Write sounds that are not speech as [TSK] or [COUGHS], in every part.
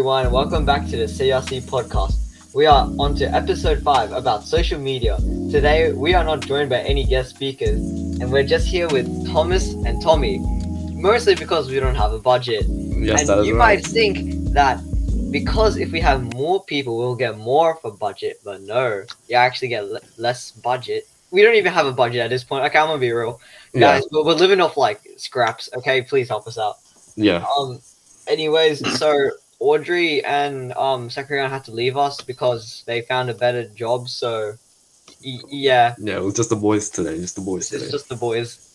everyone. Welcome back to the CRC podcast. We are on to episode 5 about social media. Today, we are not joined by any guest speakers, and we're just here with Thomas and Tommy, mostly because we don't have a budget. Yes, and you right. might think that because if we have more people, we'll get more of a budget, but no, you actually get le- less budget. We don't even have a budget at this point. Okay, I'm gonna be real, yeah, guys. But we're living off like scraps. Okay, please help us out. yeah. Um. Anyways, so Audrey and um Sakarian had to leave us because they found a better job. So, yeah, Yeah, it was just the boys today. Just the boys it's today. just the boys.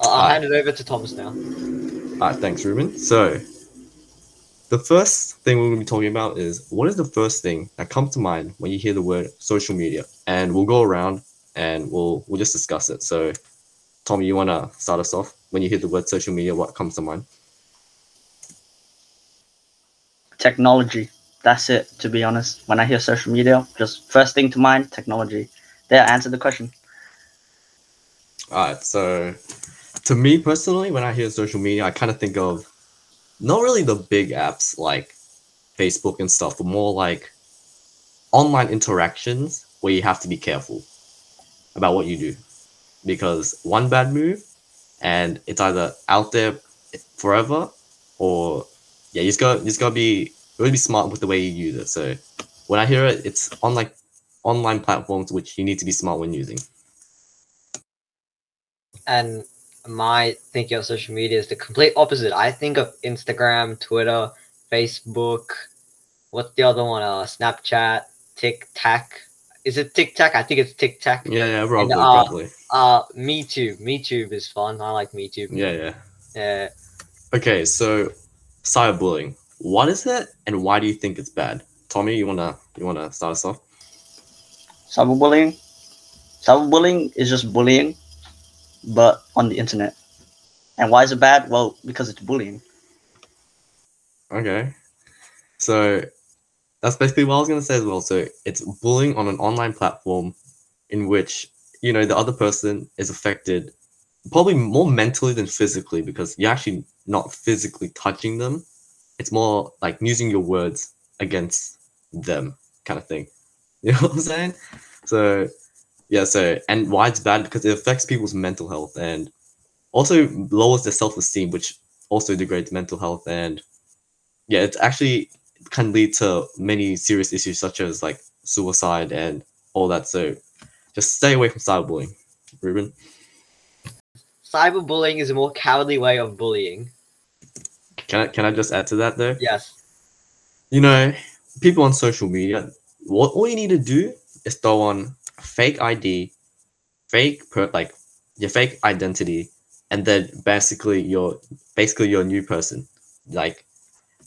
I'll, I'll Alright. hand it over to Thomas now. Alright, thanks, Ruben. So, the first thing we're going to be talking about is what is the first thing that comes to mind when you hear the word social media? And we'll go around and we'll we'll just discuss it. So, Tommy, you want to start us off? When you hear the word social media, what comes to mind? Technology. That's it, to be honest. When I hear social media, just first thing to mind, technology. There, answer the question. Alright, so to me personally, when I hear social media, I kind of think of not really the big apps like Facebook and stuff, but more like online interactions where you have to be careful about what you do. Because one bad move and it's either out there forever or yeah, you just got you just gotta be really be smart with the way you use it. So when I hear it, it's on like online platforms which you need to be smart when using. And my thinking of social media is the complete opposite. I think of Instagram, Twitter, Facebook. What's the other one? Uh, Snapchat, TikTok. Is it TikTok? I think it's TikTok. Yeah, yeah, probably, uh, probably. Uh, MeTube. MeTube is fun. I like MeTube. Yeah, yeah. Yeah. Okay, so cyberbullying. What is it, and why do you think it's bad? Tommy, you wanna you wanna start us off? Cyberbullying. Cyberbullying is just bullying, but on the internet. And why is it bad? Well, because it's bullying. Okay, so that's basically what I was gonna say as well. So it's bullying on an online platform, in which you know the other person is affected, probably more mentally than physically because you're actually not physically touching them. It's more like using your words against them, kind of thing. [LAUGHS] You know what I'm saying? So yeah, so and why it's bad because it affects people's mental health and also lowers their self-esteem, which also degrades mental health and yeah, it actually can lead to many serious issues such as like suicide and all that. So just stay away from cyberbullying, Ruben. Cyberbullying is a more cowardly way of bullying. Can I can I just add to that though? Yes. You know, people on social media, what all you need to do is throw on fake ID, fake per like your fake identity, and then basically you're basically you're a new person. Like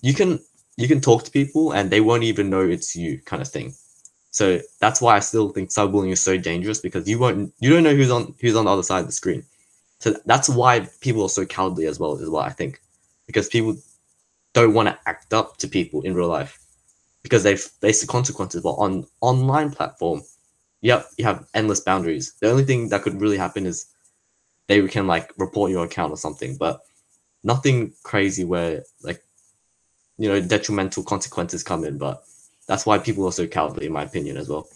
you can you can talk to people and they won't even know it's you kind of thing. So that's why I still think cyberbullying is so dangerous because you won't you don't know who's on who's on the other side of the screen. So that's why people are so cowardly as well, is what I think. Because people don't want to act up to people in real life because they face the consequences. But on online platform, yep, you have endless boundaries. The only thing that could really happen is they can like report your account or something, but nothing crazy where like you know detrimental consequences come in. But that's why people are so cowardly, in my opinion, as well.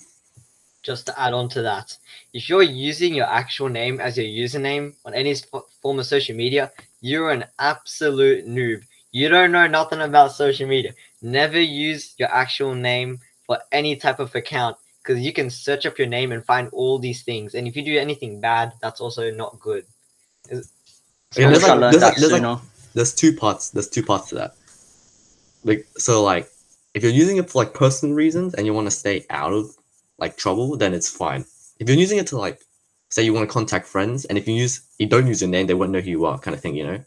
Just to add on to that, if you're using your actual name as your username on any form of social media, you're an absolute noob. You don't know nothing about social media. Never use your actual name for any type of account because you can search up your name and find all these things. And if you do anything bad, that's also not good. Is- Yeah, there's like- there's like- there's like- there's two parts there's two parts to that like so like if you're using it for like personal reasons and you want to stay out of like trouble then it's fine if you're using it to like say you want to contact friends and if you use you don't use your name they won't know who you are kind of thing you know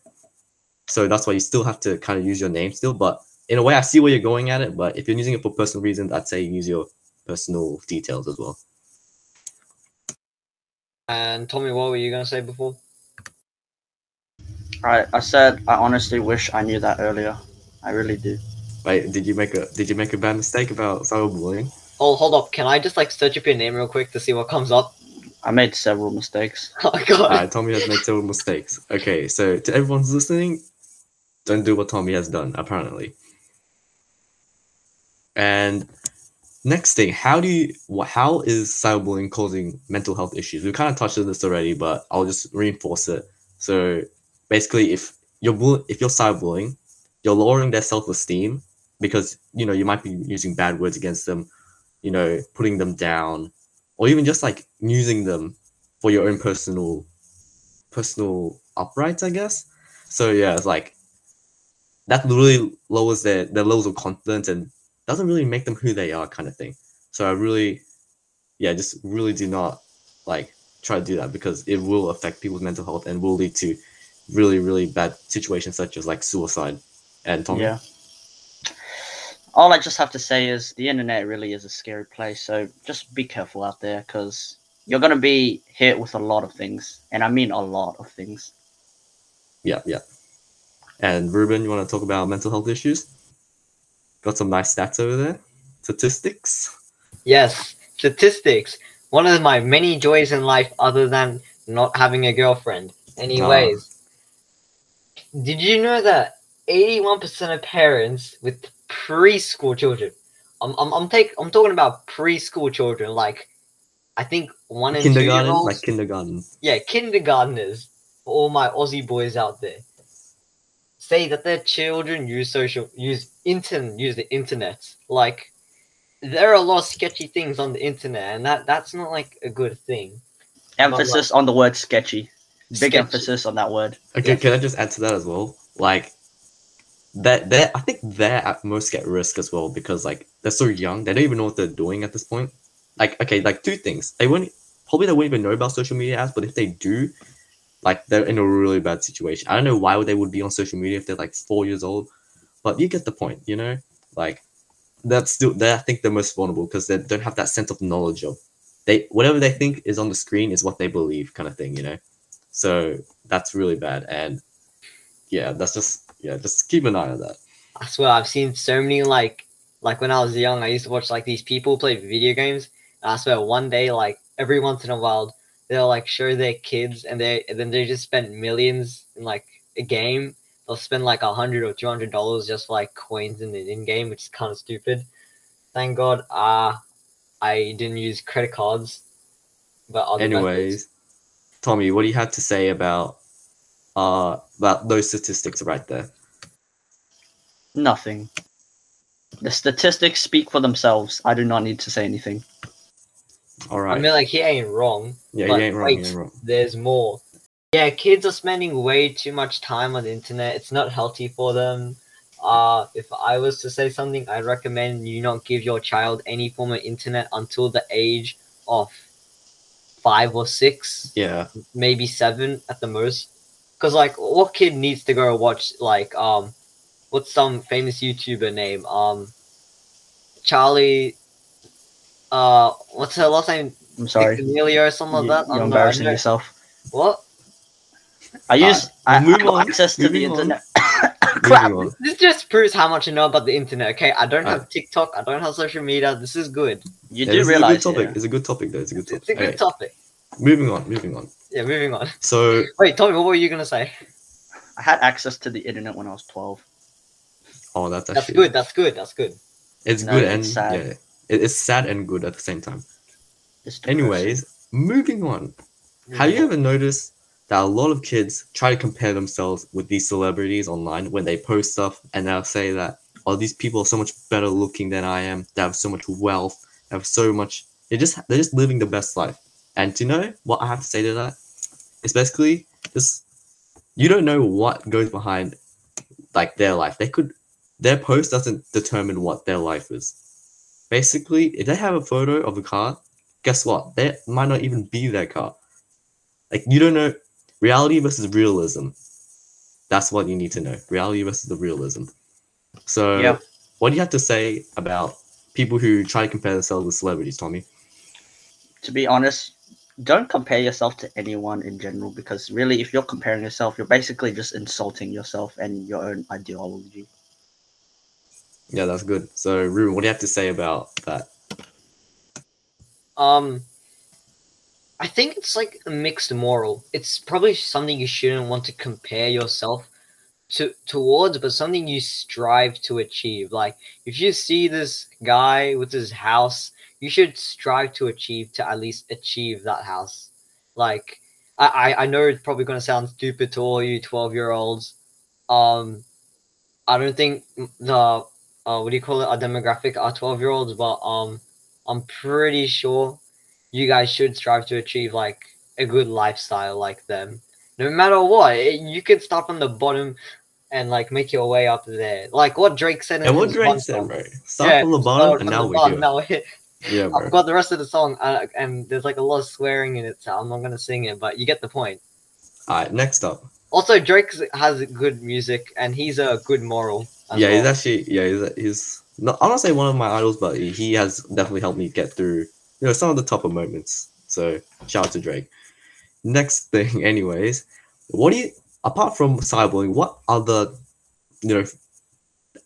so that's why you still have to kind of use your name still but in a way i see where you're going at it but if you're using it for personal reasons i'd say use your personal details as well And Tommy, what were you gonna say before? I, I said I honestly wish I knew that earlier. I really do. Wait, did you make a did you make a bad mistake about cyberbullying Oh, hold up. Can I just like search up your name real quick to see what comes up? I made several mistakes. [LAUGHS] Oh my god. Alright, Tommy has made several mistakes. Okay, so to everyone who's listening, don't do what Tommy has done, apparently. And next thing, how do you how is cyberbullying causing mental health issues? We kind of touched on this already, but I'll just reinforce it. So basically, if you're bull- if you're cyberbullying, you're lowering their self esteem because you know you might be using bad words against them, you know, putting them down, or even just like using them for your own personal personal uprights, I guess. So yeah, it's like that really lowers their their levels of confidence and doesn't really make them who they are, kind of thing. So I really, yeah, just really do not like try to do that because it will affect people's mental health and will lead to really really bad situations such as like suicide. And Tommy, Yeah. All I just have to say is the internet really is a scary place. So just be careful out there because you're going to be hit with a lot of things. And I mean a lot of things. yeah, yeah. And Ruben, you want to talk about mental health issues? Got some nice stats over there, statistics. Yes, statistics. One of my many joys in life, other than not having a girlfriend. Anyways, ah. did you know that 81% of parents with preschool children, I'm, I'm, I'm, take, I'm talking about preschool children, like I think one and two year kindergarten, olds. like kindergarten. yeah, kindergartners, for all my Aussie boys out there, say that their children use social, use internet, use the internet. Like, there are a lot of sketchy things on the internet, and that that's not like a good thing. Emphasis on the word sketchy. Big Sketchy. emphasis on that word. Okay, Yeah. can I just add to that as well? Like that they I think they're at most at risk as well because like they're so young, they don't even know what they're doing at this point. Like okay, like two things. They wouldn't probably they wouldn't even know about social media apps, but if they do, like they're in a really bad situation. I don't know why they would be on social media if they're like four years old, but you get the point, you know? Like that's still they're I think they're most vulnerable because they don't have that sense of knowledge of they whatever they think is on the screen is what they believe kind of thing, you know? So that's really bad. And yeah, that's just yeah, just keep an eye on that. I swear, I've seen so many like like when I was young, I used to watch like these people play video games. And I swear, one day, like every once in a while, they'll like show their kids, and they and then they just spend millions in like a game. They'll spend like a hundred or two hundred dollars just for like coins in the in game, which is kind of stupid. Thank God, uh I didn't use credit cards. But other methods- Anyways, Tommy, what do you have to say about uh about those statistics right there? Nothing. The statistics speak for themselves. I do not need to say anything. All right. I mean, like he ain't wrong. yeah, but you ain't wrong. You wait. ain't wrong. there's more. Yeah, kids are spending way too much time on the internet. It's not healthy for them. Uh, if I was to say something, I'd recommend you not give your child any form of internet until the age of five or six, Yeah. maybe seven at the most. Cause like, what kid needs to go watch like um, what's some famous YouTuber name? Um, Charlie. Uh, what's her last name? I'm sorry. Emilio or something You, like that. I are don't embarrassing know- yourself. What? I use I, I move got on, access to the internet. [COUGHS] [COUGHS] Crap. This just proves how much I know about the internet. Okay, I don't have Alright. TikTok. I don't have social media. This is good. You Yeah, do realize is a good topic. yeah. It's a good topic though. It's a good topic. It's a good Okay, topic. Moving on, moving on. Yeah, moving on. So [LAUGHS] Wait, Tommy, what were you gonna say? I had access to the internet when I was 12. oh that's That's good. That's good. That's good. It's No, good it's and sad. yeah. It, it's sad and good at the same time. Anyways, moving on. Have you ever noticed that a lot of kids try to compare themselves with these celebrities online when they post stuff and they'll say that, oh, these people are so much better looking than I am, they have so much wealth, they have so much they just they're just living the best life. And do you know what I have to say to that? It's basically just you don't know what goes behind like their life. They could their post doesn't determine what their life is. Basically, if they have a photo of a car, guess what? That might not even be their car. Like you don't know reality versus realism. That's what you need to know. Reality versus the realism. So Yeah. what do you have to say about people who try to compare themselves with celebrities, Tommy? To be honest, don't compare yourself to anyone in general because really, if you're comparing yourself, you're basically just insulting yourself and your own ideology. Yeah, that's good. So Ruben, what do you have to say about that? Um, I think it's like a mixed moral. It's probably something you shouldn't want to compare yourself to towards, but something you strive to achieve. Like if you see this guy with his house, you should strive to achieve to at least achieve that house. Like I I, I know it's probably gonna sound stupid to all you twelve year olds. Um, I don't think the uh what do you call it our demographic are twelve year olds, but um I'm pretty sure you guys should strive to achieve like a good lifestyle like them. No matter what, it- you can start from the bottom and like make your way up there. Like what Drake said. in And what Drake said, bro? Start Yeah, from the bottom, and now we're here. now we're here. Yeah, bro. I've got the rest of the song, uh, and there's like a lot of swearing in it, so I'm not gonna sing it, but you get the point. All right, next up. Also, Drake has good music, and he's a good moral. yeah, he's well. actually yeah he's he's not I don't say one of my idols, but he, he has definitely helped me get through you know some of the tougher moments. So shout out to Drake. Next thing, [LAUGHS] anyways, what do you apart from cyberbullying, what other you know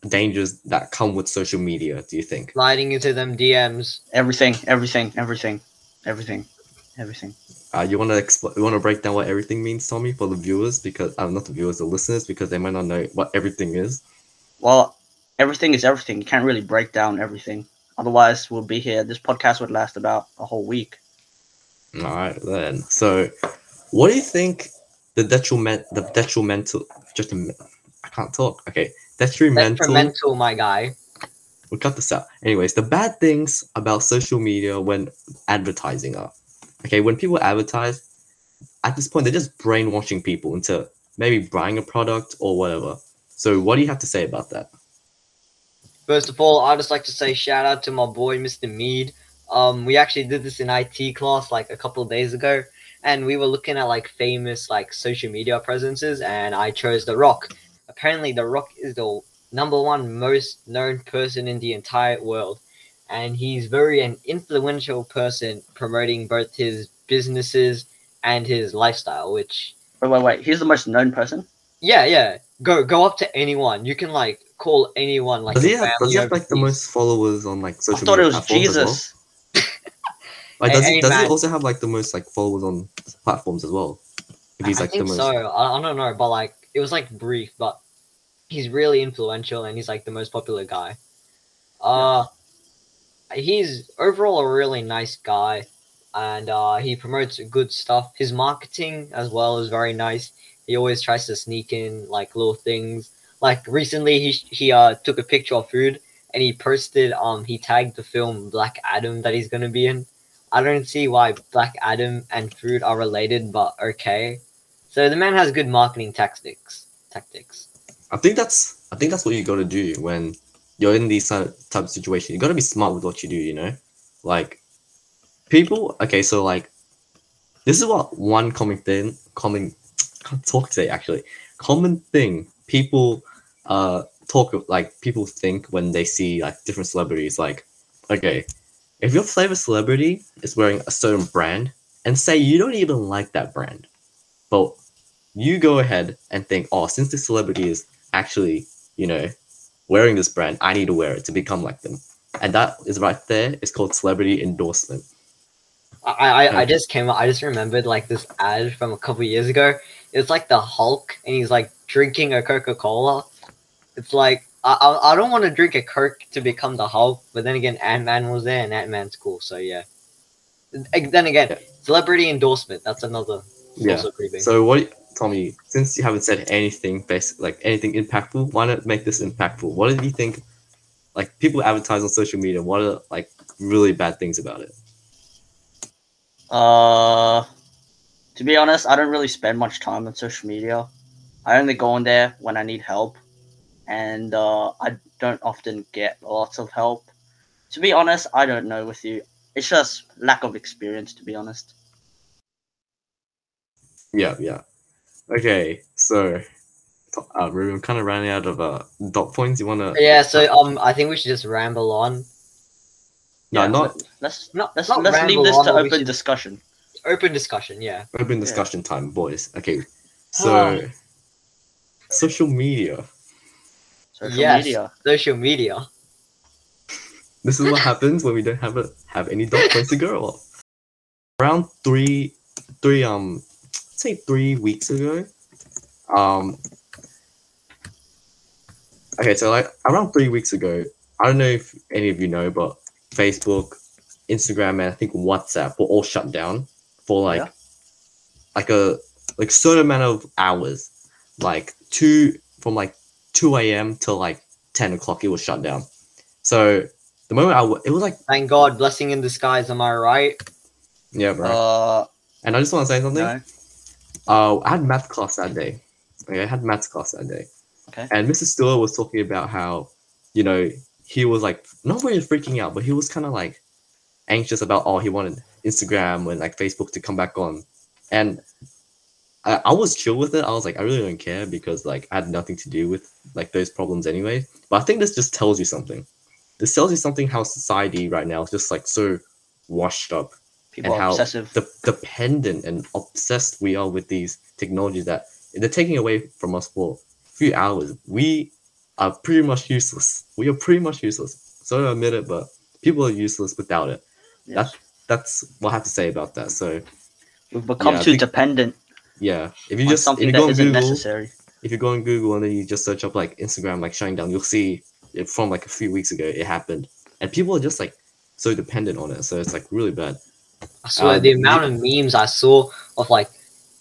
dangers that come with social media? Do you think? sliding into them DMs. Everything, everything, everything, everything, everything. Uh, you want to expl- you want to break down what everything means, Tommy, for the viewers because I'm uh, not the viewers, the listeners, because they might not know what everything is. Well, everything is everything. You can't really break down everything. Otherwise, we'll be here. This podcast would last about a whole week. All right then. So, what do you think the detriment, the detrimental, just a, I can't talk. Okay, detrimental. Detrimental, my guy. We'll cut this out. Anyways, the bad things about social media when advertising are, okay, when people advertise, at this point they're just brainwashing people into maybe buying a product or whatever. So, what do you have to say about that? First of all, I'd just like to say shout out to my boy, Mr. Mead. Um, we actually did this in IT class like a couple of days ago, and we were looking at like famous like social media presences, and I chose The Rock. Apparently, The Rock is the number one most known person in the entire world, and he's very an influential person promoting both his businesses and his lifestyle. Which, Wait, wait, wait. He's the most known person. yeah, yeah, go go up to anyone. You can like call anyone like. does he your have, does he have like the most followers on like social? I social thought it media was platforms well? Jesus. Like, does, Hey, he, does he also have like the most like followers on platforms as well? If he's I like the think most. so. I, I don't know, but like it was like brief, but he's really influential and he's like the most popular guy. Uh, he's overall a really nice guy, and uh, he promotes good stuff. His marketing as well is very nice. He always tries to sneak in like little things. Like recently, he he uh took a picture of food and he posted um he tagged the film Black Adam that he's gonna be in. I don't see why Black Adam and food are related, but okay. So the man has good marketing tactics. Tactics. I think that's I think that's what you got to do when you're in these type of situations. You got to be smart with what you do. You know, like people. Okay, so like this is what one common thing. Common [TSK] can't talk today actually. Common thing people uh talk like people think when they see like different celebrities. Like, okay, if your favorite celebrity is wearing a certain brand, and say you don't even like that brand, but you go ahead and think, oh, since this celebrity is actually, you know, wearing this brand, I need to wear it to become like them. And that is right there. It's called celebrity endorsement. I, I, I just came I just remembered like this ad from a couple years ago. It's like the Hulk and he's like drinking a Coca Cola. It's like I, I, I don't want to drink a Coke to become the Hulk, but then again Ant Man was there and Ant Man's cool, so yeah. Then again, Yeah. celebrity endorsement, that's another Yeah. creepy. So what, Tommy? Since you haven't said anything, basic like anything impactful, why not make this impactful? What do you think? Like people advertise on social media. What are like really bad things about it? Uh, to be honest, I don't really spend much time on social media. I only go on there when I need help, and uh, I don't often get lots of help. To be honest, I don't know with you. It's just lack of experience, to be honest. Yeah, yeah. Okay, so uh, we're kind of running out of uh dot points. You wanna? yeah, so um I think we should just ramble on. No, Yeah, not let- Let's Not, let's not let's leave this on, to open should- discussion. open discussion, yeah. open Yeah. discussion time, boys. Okay, so [SIGHS] social media. Social Yes. media. Social media. [LAUGHS] This is what happens when we don't have a have any dot points to go off. Around three, three um, say three weeks ago, um, okay, so like around three weeks ago, I don't know if any of you know, but Facebook, Instagram, and I think WhatsApp were all shut down for like Yeah. like a like certain amount of hours, like two from like two a.m. till like ten o'clock. It was shut down. So the moment I w- it was like Thank God, blessing in disguise. Am I right? yeah, bro. Uh, and I just want to say something. no. Uh, I had math class that day. Okay, I had math class that day. Okay. And Mr. Stewart was talking about how, you know, he was like not really freaking out, but he was kind of like anxious about oh he wanted Instagram and like Facebook to come back on, and I, I was chill with it. I was like I really don't care because like I had nothing to do with like those problems anyway. But I think this just tells you something. This tells you something how society right now is just like so washed up People and are how obsessive. de- dependent and obsessed we are with these technologies that they're taking away from us for a few hours. We are pretty much useless. We are pretty much useless. Sorry to admit it, but people are useless without it. Yes. That's what I have to say about that. So We've become yeah, too think- dependent yeah, if you on just if something you that go on isn't Google, necessary. if you go on Google and then you just search up like Instagram like shutting down, you'll see it from like a few weeks ago it happened, and people are just like so dependent on it. So it's like really bad. I swear Uh, the amount of memes I saw of like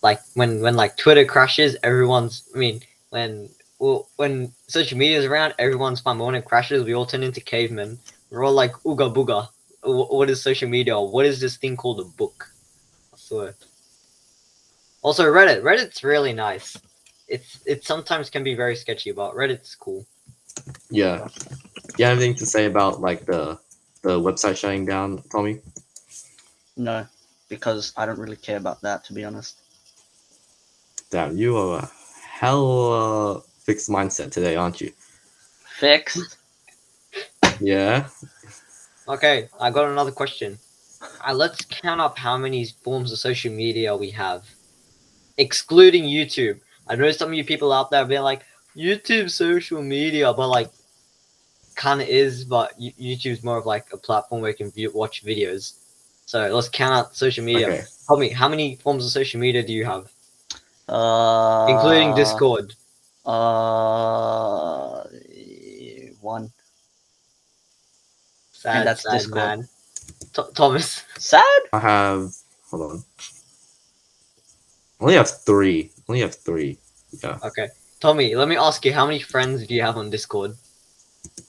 like when when like Twitter crashes, everyone's I mean when well when social media is around, everyone's fine. But when it crashes, we all turn into cavemen. We're all like ooga booga. What is social media? What is this thing called a book? I swear. Also Reddit. Reddit's really nice. It's it sometimes can be very sketchy, but Reddit's cool. Yeah. You have anything to say about like the the website shutting down, Tommy? No, because I don't really care about that, to be honest. Damn, you are a hell fixed mindset today, aren't you? Fixed. Yeah. Okay, I got another question. Uh, let's count up how many forms of social media we have, excluding YouTube. I know some of you people out there being like, YouTube social media, but like, kind of is, but YouTube's more of like a platform where you can view, watch videos. So let's count out social media. Okay. Tell me, how many forms of social media do you have, Uh, including Discord? Uh, one. Sad, that's sad Discord. man. Th- Thomas, Sad. I have hold on. I only have three. Only have three. Yeah. okay. Tommy, let me ask you, how many friends do you have on Discord?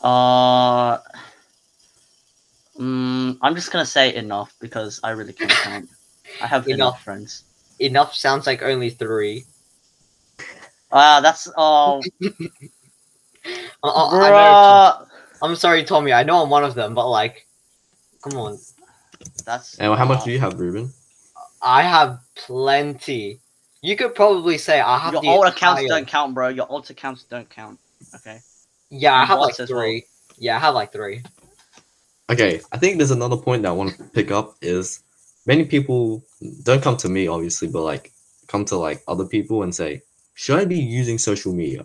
Uh, mm, I'm just gonna say enough because I really can't count. I have [LAUGHS] enough, Enough. friends. Enough sounds like only three. Ah, that's oh, [LAUGHS] I, I, I know, bruh. I'm sorry, Tommy. I know I'm one of them, but like, come on. That's And how much uh, do you have, Ruben? I have plenty. You could probably say I have Your the old accounts don't count, bro. Your old accounts don't count. Okay. Yeah, I have like bots as well. three. Yeah, I have like three. Okay, I think there's another point that I want to pick up is many people don't come to me obviously, but like come to like other people and say, should I be using social media?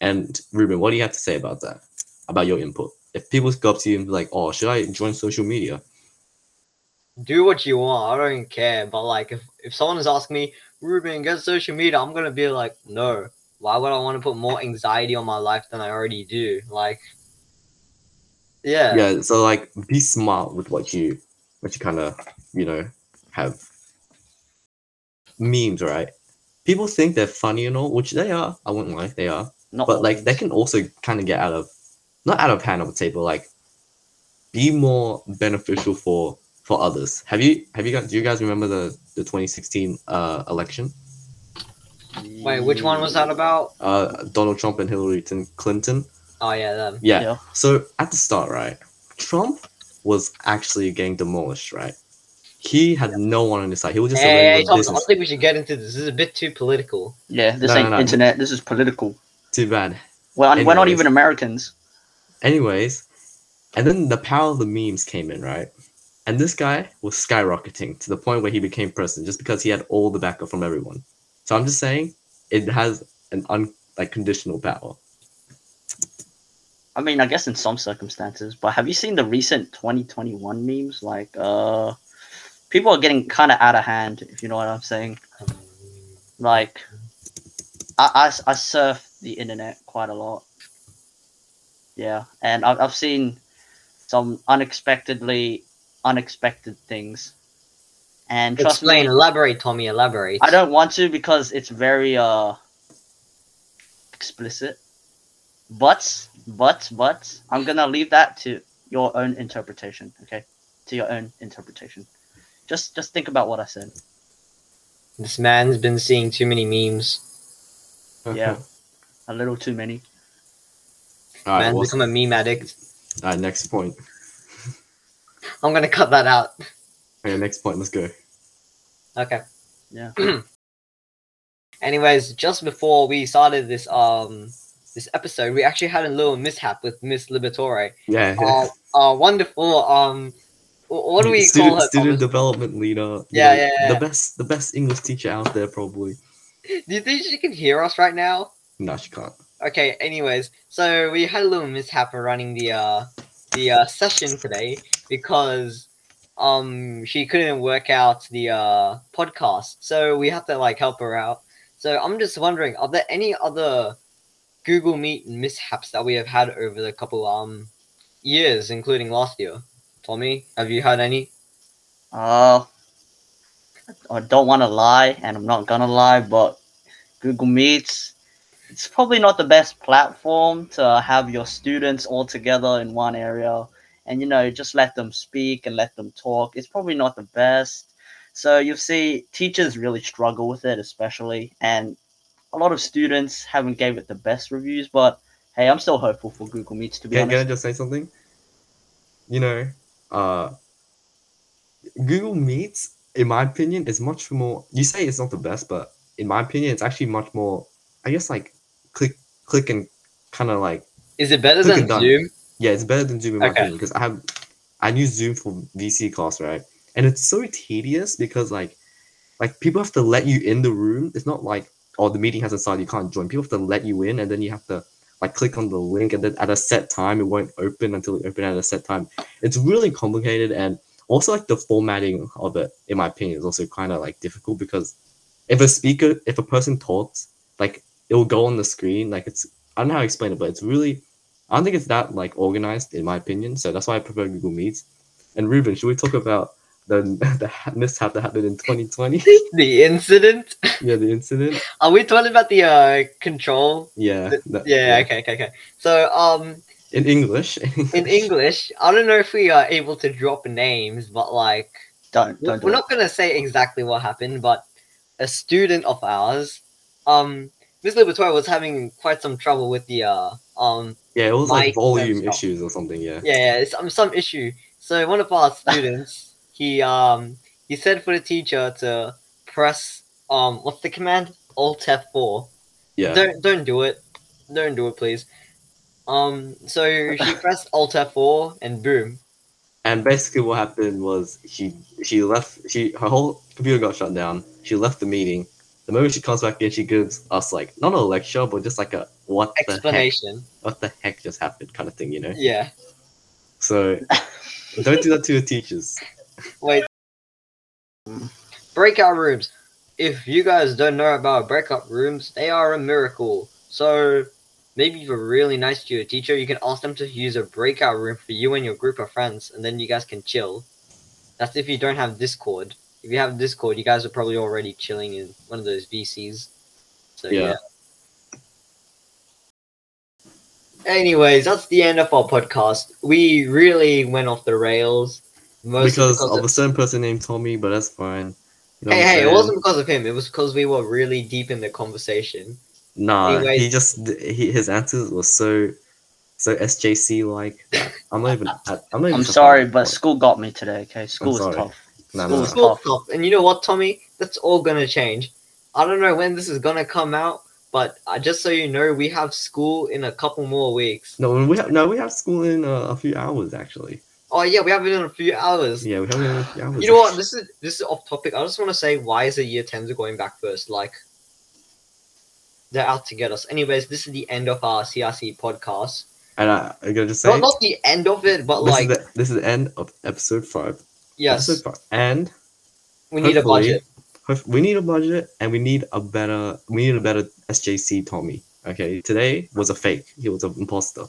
And Ruben, what do you have to say about that? About your input? If people go up to you and be like, oh, should I join social media? Do what you want. I don't care. But like, if if someone is asking me, Ruben, get social media, I'm gonna be like, no. Why would I want to put more anxiety on my life than I already do? Like, yeah. Yeah, so like be smart with what you what you kind of, you know, have memes, right? People think they're funny and all, which they are. I wouldn't lie, they are. Not but like they can also kind of get out of not out of hand I would say but like be more beneficial for for others have you have you guys do you guys remember the the 2016 uh election Wait, which one was that about? uh donald trump and hillary clinton Oh yeah, them. yeah. Yeah. so at the start right trump was actually getting demolished right he had no one on his side he was just a Hey, regular Thomas, I business think we should get into this. This is a bit too political. Yeah, this No, ain't no, no. internet. This is political. too bad Well, we're not even Americans. Anyways, and then the power of the memes came in, right? And this guy was skyrocketing to the point where he became president just because he had all the backup from everyone. So I'm just saying it has an un like conditional power. I mean, I guess in some circumstances, but have you seen the recent 2021 memes? Like, uh, people are getting kind of out of hand, if you know what I'm saying. Like, I, I, I surf the internet quite a lot, Yeah, and I've I've seen some unexpectedly unexpected things. And trust Explain, me, elaborate, Tommy, elaborate. I don't want to because it's very uh explicit. But but but I'm gonna leave that to your own interpretation, okay? To your own interpretation. Just just think about what I said. This man's been seeing too many memes. Yeah. A little too many. All right. man's what's- become a meme addict. all right. Next point. I'm gonna cut that out. Okay. Next point. Let's go. Okay. Yeah. [CLEARS THROAT] Anyways, just before we started this um this episode, we actually had a little mishap with Miss Liberatore. Yeah. [LAUGHS] Uh, uh wonderful um what do we student, call her? Student Thomas? development leader. Yeah, know, yeah, yeah. The best, the best English teacher out there, probably. [LAUGHS] Do you think she can hear us right now? No, she can't. Okay, anyways, so we had a little mishap running the uh the uh session today because um she couldn't work out the uh podcast. So we have to like help her out. So I'm just wondering, are there any other Google Meet mishaps that we have had over the couple um years, including last year? Tommy, have you had any? Uh, I don't want to lie, and I'm not gonna lie, but Google Meets, it's probably not the best platform to have your students all together in one area, and you know, just let them speak and let them talk. It's probably not the best. So you see, teachers really struggle with it, especially, and a lot of students haven't gave it the best reviews. But hey, I'm still hopeful for Google Meets to be Can, can I honest. just say something? You know, uh, Google Meets, in my opinion, is much more. You say it's not the best, but in my opinion, it's actually much more. I guess like click, click, and kind of like Is it better than and done. Zoom? Yeah, it's better than Zoom in my Okay. opinion because I have I use Zoom for VC class, right? And it's so tedious because like like people have to let you in the room. It's not like oh the meeting hasn't started, you can't join. People have to let you in, and then you have to like click on the link, and then at a set time it won't open until it open at a set time. It's really complicated, and also like the formatting of it, in my opinion, is also kind of like difficult because if a speaker, if a person talks, like it will go on the screen. Like it's I don't know how to explain it, but it's really I don't think it's that like organized in my opinion. So that's why I prefer Google Meets. And Ruben, should we talk about the [LAUGHS] the mishap that happened in 2020? [LAUGHS] The incident? yeah, the incident. Are we talking about the uh control? Yeah. The- that- Yeah, okay, okay, okay. So um In English. [LAUGHS] in English, I don't know if we are able to drop names, but like Don't don't we're it. not gonna say exactly what happened, but a student of ours, um, Miss Liberatore was having quite some trouble with the uh um yeah, it was like volume issues or something. Yeah. yeah, yeah some some issue. So one of our students, [LAUGHS] he um he said for the teacher to press um what's the command? Alt F4. Yeah. Don't don't do it. Don't do it, please. Um, so she [LAUGHS] pressed Alt F4 and boom. And basically, what happened was she she left. She her whole computer got shut down. She left the meeting. The moment she comes back in, she gives us like not a lecture, but just like a what the heck, Explanation. what the heck just happened kind of thing, you know. Yeah. So [LAUGHS] don't do that to your teachers. Wait. Breakout rooms. If you guys don't know about breakout rooms, they are a miracle. So maybe if you're really nice to your teacher, you can ask them to use a breakout room for you and your group of friends, and then you guys can chill. That's if you don't have Discord. If you have Discord, you guys are probably already chilling in one of those VCs. So yeah. Yeah. Anyways, that's the end of our podcast. We really went off the rails. Because because of a certain person named Tommy, but that's fine. You know Hey, what I'm hey, it wasn't because of him. It was because we were really deep in the conversation. Nah, Anyways. he just he, his answers were so so SJC like. I'm not even. [LAUGHS] I, I'm not even. I'm sorry, but school got me today. Okay, school is sorry. tough. No, no, no. Stuff. And you know what, Tommy? That's all gonna change. I don't know when this is gonna come out, but uh, just so you know, we have school in a couple more weeks. No, we have no. We have school in uh, a few hours actually. Oh yeah, we have it in a few hours. Yeah, we have it in a few hours. You know what? This is this is off topic. I just want to say, why is the year tens are going back first? Like, they're out to get us. Anyways, this is the end of our CRC podcast. And I, I gotta just say, Not not the end of it, but this like, is the this is the end of episode five. Yes. And we need a budget. we need a budget, and we need a better. We need a better SJC Tommy. Okay, today was a fake. He was an imposter.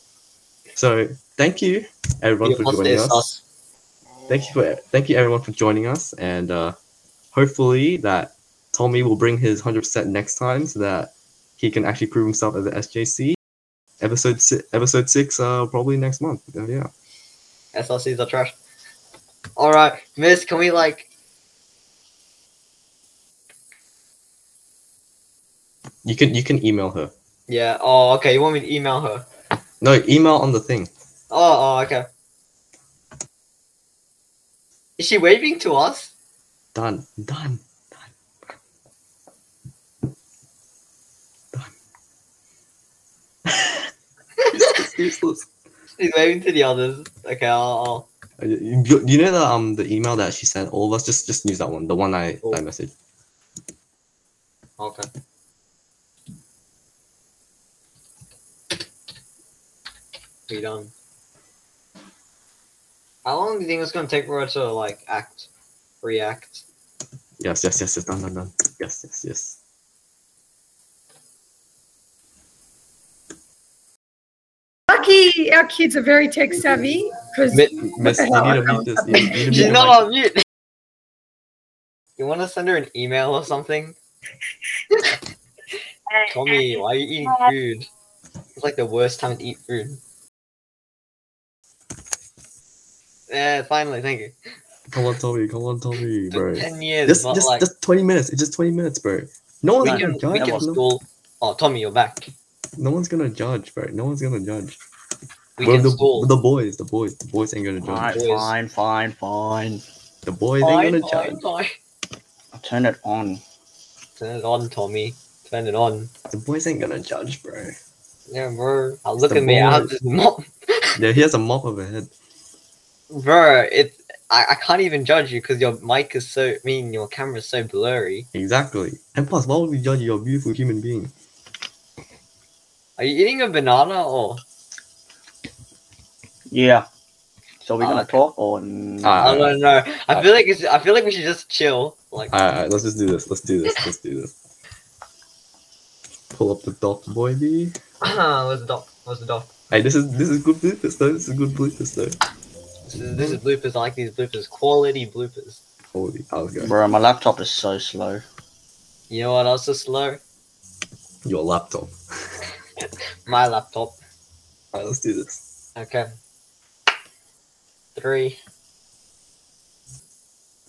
So thank you everyone Your for joining is us. Thank you for thank you everyone for joining us, and uh, hopefully that Tommy will bring his hundred percent next time, so that he can actually prove himself as the SJC. Episode si- episode six, uh, probably next month. Uh, yeah. SLCs are trash. All right, Miss, can we like? You can you can email her. Yeah. Oh, okay. You want me to email her? No, email on the thing. Oh, oh, okay. Is she waving to us? Done. Done. Done. Done. Useless. [LAUGHS] [LAUGHS] She's waving to the others. Okay, I'll. Uh, You, you- know the um the email that she sent all of us just just use that one the one I Cool. I messaged okay. We done. How long do you think it's gonna take for her to like act, react? yes yes yes yes done done done yes yes yes Lucky our kids are very tech savvy because Mi- Miss, you need to mute this you need to mute She's not on mute. [LAUGHS] You want to send her an email or something? [LAUGHS] Tommy, why are you eating food? It's like the worst time to eat food. Yeah, finally, thank you. come on Tommy come on Tommy bro ten years, just but just like just 20 minutes it's just 20 minutes bro no one's we gonna can we judge can no, school. Oh, Tommy, you're back. no one's gonna judge bro no one's gonna judge We Bro, can the, school. the boys the boys the boys ain't gonna judge Fine, boys. fine, fine, fine. the boys Fine, ain't gonna fine, judge fine. I'll turn it on. Turn it on, Tommy. Turn it on. the boys ain't gonna judge bro Yeah, bro. Now look the at me. I have boys. this mop. [LAUGHS] yeah he has a mop of a head Bro, it. I, I can't even judge you because your mic is so. I mean, your camera's so blurry. exactly and plus why would we judge you? you're a beautiful human being Are you eating a banana or? Yeah. So we're Oh, gonna okay. talk or n-. Uh, I don't know. I uh, feel like it's. I feel like we should just chill. Like, Alright, alright, let's just do this. Let's do this. Let's do this. Pull up the doc, boy. B. [LAUGHS] where's the doc? Where's the doc? Hey, this is this is good bloopers though. This is good bloopers though. This is, this is bloopers. I like these bloopers. Quality bloopers. Holy, I'll go. bro, my laptop is so slow. You know what else is slow? Your laptop. [LAUGHS] My laptop. Alright, let's do this. Okay. Three.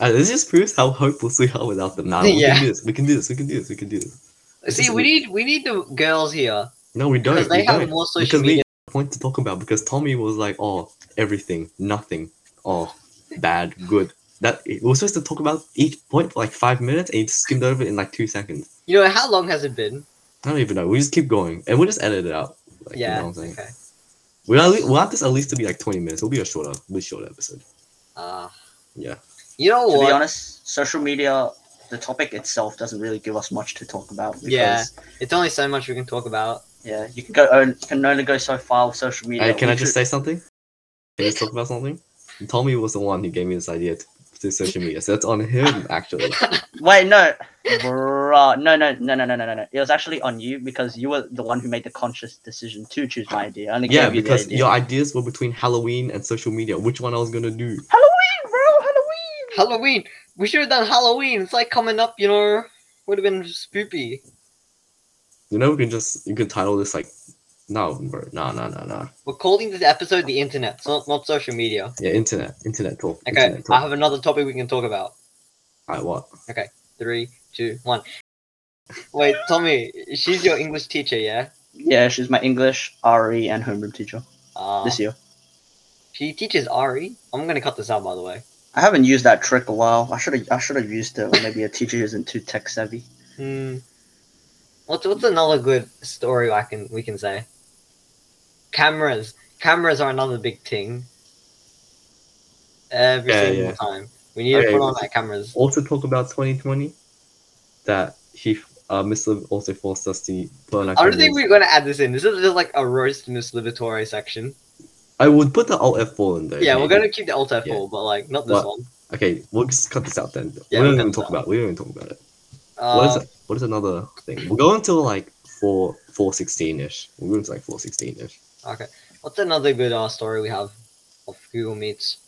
Alright, this just proves how hopeless we are without them. now. we Yeah. can do this. We can do this. We can do this. We can do this. See, we need we need the girls here No, we don't. because they we have don't. more social because media. we point to talk about. Because Tommy was like, "Oh, everything, nothing, oh, bad, good." That we were supposed to talk about each point for like five minutes, and he skimmed over it in like two seconds. You know how long has it been? I don't even know. We just keep going, and we'll just edit it out. Like, yeah. You know what I'm saying? okay. We'll, at we'll have this at least to be like 20 minutes. It'll be a shorter, be short episode. Uh, Yeah. you know To what? be honest, social media, the topic itself doesn't really give us much to talk about. Because, Yeah. It's only so much we can talk about. Yeah, you can go. on- can only go so far with social media. Hey, can We I just should- say something? Can I talk about something? Tommy was the one who gave me this idea to, social media. So that's on him, actually. [LAUGHS] Wait, no, bruh, no, no, no, no, no, no, no. It was actually on you because you were the one who made the conscious decision to choose my idea. yeah, because idea. your ideas were between Halloween and social media. Which one I was gonna do? Halloween, bro, Halloween. Halloween. We should have done Halloween. It's like coming up, you know. Would have been spoopy. You know, we can just you can title this like no, bro, no, no, no, no. We're calling this episode the internet, it's not not social media. Yeah, internet, internet talk. Okay, internet I have another topic we can talk about. Alright, what? Okay, Three, two, one. Wait, Tommy, she's your English teacher, yeah? Yeah, she's my English, RE, and homeroom teacher Uh, this year. she teaches RE? I'm gonna cut this out, by the way. I haven't used that trick a while. I should have. I should have used it. Or maybe a teacher isn't too tech savvy. Hmm. What's what's another good story I can we can say? Cameras. Cameras are another big thing. Every Yeah, single yeah. time. We need Okay. to put on that cameras. Also talk about 2020. That he, uh, Mr. also forced us to put on. our I don't think we're gonna add this in. This is just like a roast Miss Liberatore section. I would put the Alt F4 in there. Yeah, we're gonna keep the Alt F4, Yeah. but like not this What? one. Okay, we'll just cut this out then. Yeah, we don't even talk out. about. We don't even talk about it. Uh, what is it? What is another thing? We'll go until like four four sixteen ish. We'll go into like four sixteen ish. What's another good uh, story we have of Google Meets?